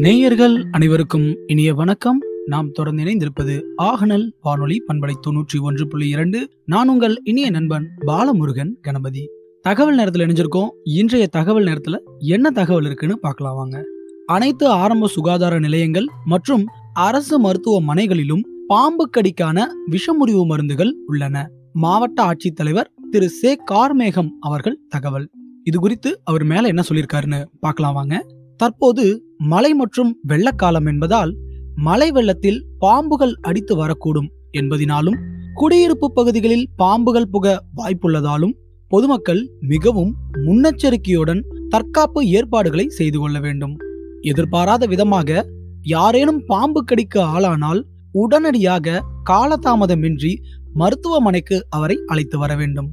நேயர்கள் அனைவருக்கும் இனிய வணக்கம். நாம் தொடர்ந்து இணைந்திருப்பது ஆகநல் வானொலி பண்பலை தொன்னூற்றி ஒன்று புள்ளி இரண்டு. நான் உங்கள் இனிய நண்பன் பாலமுருகன் கணபதி. தகவல் நேரத்தில் இணைஞ்சிருக்கோம். இன்றைய தகவல் நேரத்துல என்ன தகவல் இருக்குன்னு பார்க்கலாம் வாங்க. அனைத்து ஆரம்ப சுகாதார நிலையங்கள் மற்றும் அரசு மருத்துவமனைகளிலும் பாம்பு கடிக்கான விஷமுறிவு மருந்துகள் உள்ளன. மாவட்ட ஆட்சித்தலைவர் திரு. சே. கார்மேகம் அவர்கள் தகவல். இது குறித்து அவர் மேல என்ன சொல்லியிருக்காருன்னு பார்க்கலாம் வாங்க. தற்போது மழை மற்றும் வெள்ளக்காலம் என்பதால் மழை வெள்ளத்தில் பாம்புகள் அடித்து வரக்கூடும் என்பதினாலும் குடியிருப்பு பகுதிகளில் பாம்புகள் புக வாய்ப்புள்ளதாலும் பொதுமக்கள் மிகவும் முன்னெச்சரிக்கையுடன் தற்காப்பு ஏற்பாடுகளை செய்து கொள்ள வேண்டும். எதிர்பாராத விதமாக யாரேனும் பாம்பு கடிக்க ஆளானால் உடனடியாக காலதாமதமின்றி மருத்துவமனைக்கு அவரை அழைத்து வர வேண்டும்.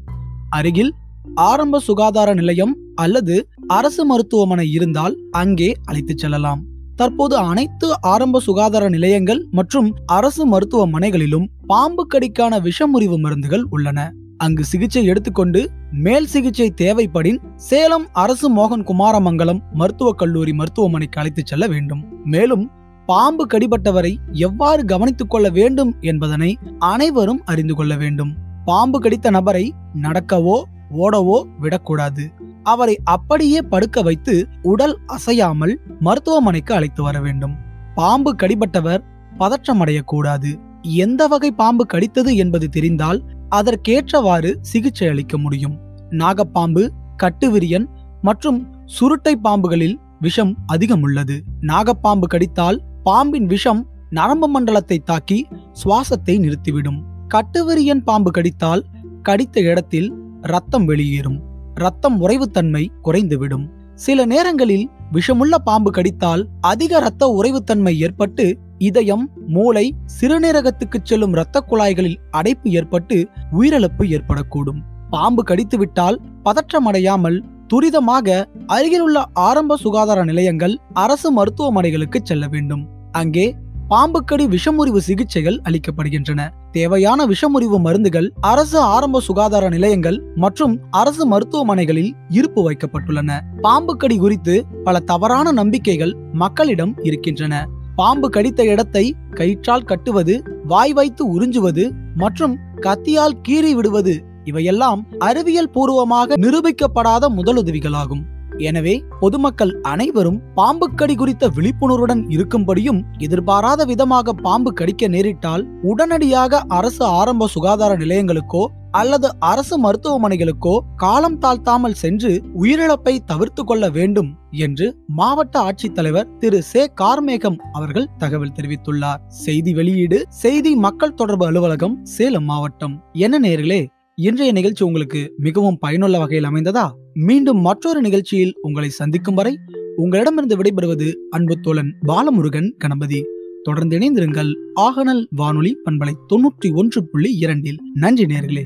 அருகில் ஆரம்ப சுகாதார நிலையம் அல்லது அரசு மருத்துவமனை இருந்தால் அங்கே அழைத்துச் செல்லலாம். தற்போது அனைத்து ஆரம்ப சுகாதார நிலையங்கள் மற்றும் அரசு மருத்துவமனைகளிலும் பாம்பு கடிக்கான விஷமுறிவு மருந்துகள் உள்ளன. அங்கு சிகிச்சை எடுத்துக்கொண்டு மேல் சிகிச்சை தேவைப்படின் சேலம் அரசு மோகன் குமாரமங்கலம் மருத்துவக் கல்லூரி மருத்துவமனைக்கு அழைத்துச் செல்ல வேண்டும். மேலும் பாம்பு கடிபட்டவரை எவ்வாறு கவனித்துக் கொள்ள வேண்டும் என்பதனை அனைவரும் அறிந்து கொள்ள வேண்டும். பாம்பு கடித்த நபரை நடக்கவோ ஓடவோ விடக்கூடாது. அவரை அப்படியே படுக்க வைத்து உடல் அசையாமல் மருத்துவமனைக்கு அழைத்து வர வேண்டும். பாம்பு கடிபட்டவர் பதற்றமடையக்கூடாது. எந்த வகை பாம்பு கடித்தது என்பது தெரிந்தால் அதற்கேற்றவாறு சிகிச்சை அளிக்க முடியும். நாகப்பாம்பு கட்டுவிரியன் மற்றும் சுருட்டை பாம்புகளில் விஷம் அதிகம் உள்ளது நாகப்பாம்பு கடித்தால் பாம்பின் விஷம் நரம்பு மண்டலத்தை தாக்கி சுவாசத்தை நிறுத்திவிடும். கட்டுவிரியன் பாம்பு கடித்தால் கடித்த இடத்தில் ரத்தம் வெளியேறும். ரத்தம் உறைவுத்தன்மை குறைந்துவிடும். சில நேரங்களில் விஷமுள்ள பாம்பு கடித்தால் அதிக இரத்த உறைவுத்தன்மை ஏற்பட்டு இதயம் மூளை சிறுநீரகத்துக்கு செல்லும் இரத்த குழாய்களில் அடைப்பு ஏற்பட்டு உயிரிழப்பு ஏற்படக்கூடும். பாம்பு கடித்துவிட்டால் பதற்றமடையாமல் துரிதமாக அருகிலுள்ள ஆரம்ப சுகாதார நிலையங்கள் அரசு மருத்துவமனைகளுக்கு செல்ல வேண்டும். அங்கே பாம்புக்கடி விஷமுறிவு சிகிச்சைகள் அளிக்கப்படுகின்றன. தேவையான விஷமுறிவு மருந்துகள் அரசு ஆரம்ப சுகாதார நிலையங்கள் மற்றும் அரசு மருத்துவமனைகளில் இருப்பு வைக்கப்பட்டுள்ளன. பாம்புக்கடி குறித்து பல தவறான நம்பிக்கைகள் மக்களிடம் இருக்கின்றன. பாம்பு கடித்த இடத்தை கயிற்றால் கட்டுவது வாய் வைத்து உறிஞ்சுவது மற்றும் கத்தியால் கீறி விடுவது இவையெல்லாம் அறிவியல் பூர்வமாக நிரூபிக்கப்படாத முதலுதவிகளாகும். எனவே பொதுமக்கள் அனைவரும் பாம்பு கடி குறித்த விழிப்புணர்வுடன் இருக்கும்படியும் எதிர்பாராத விதமாக பாம்பு கடிக்க நேரிட்டால் உடனடியாக அரசு ஆரம்ப சுகாதார நிலையங்களுக்கோ அல்லது அரசு மருத்துவமனைகளுக்கோ காலம் தாழ்த்தாமல் சென்று உயிரிழப்பை தவிர்த்து கொள்ள வேண்டும் என்று மாவட்ட ஆட்சித்தலைவர் திரு. சே. கார்மேகம் அவர்கள் தகவல் தெரிவித்துள்ளார். செய்தி வெளியீடு செய்தி மக்கள் தொடர்பு அலுவலகம் சேலம் மாவட்டம். என்ன நேர்களே இன்றைய நிகழ்ச்சி உங்களுக்கு மிகவும் பயனுள்ள வகையில் அமைந்ததா? மீண்டும் மற்றொரு நிகழ்ச்சியில் உங்களை சந்திக்கும் வரை உங்களிடமிருந்து விடைபெறுவது அன்பு தோழன் பாலமுருகன் கணபதி. தொடர்ந்து இணைந்திருங்கள். ஆகனல் வானொலி பண்பலை தொன்னூற்றி ஒன்று புள்ளி இரண்டில். நன்றி நேர்களே.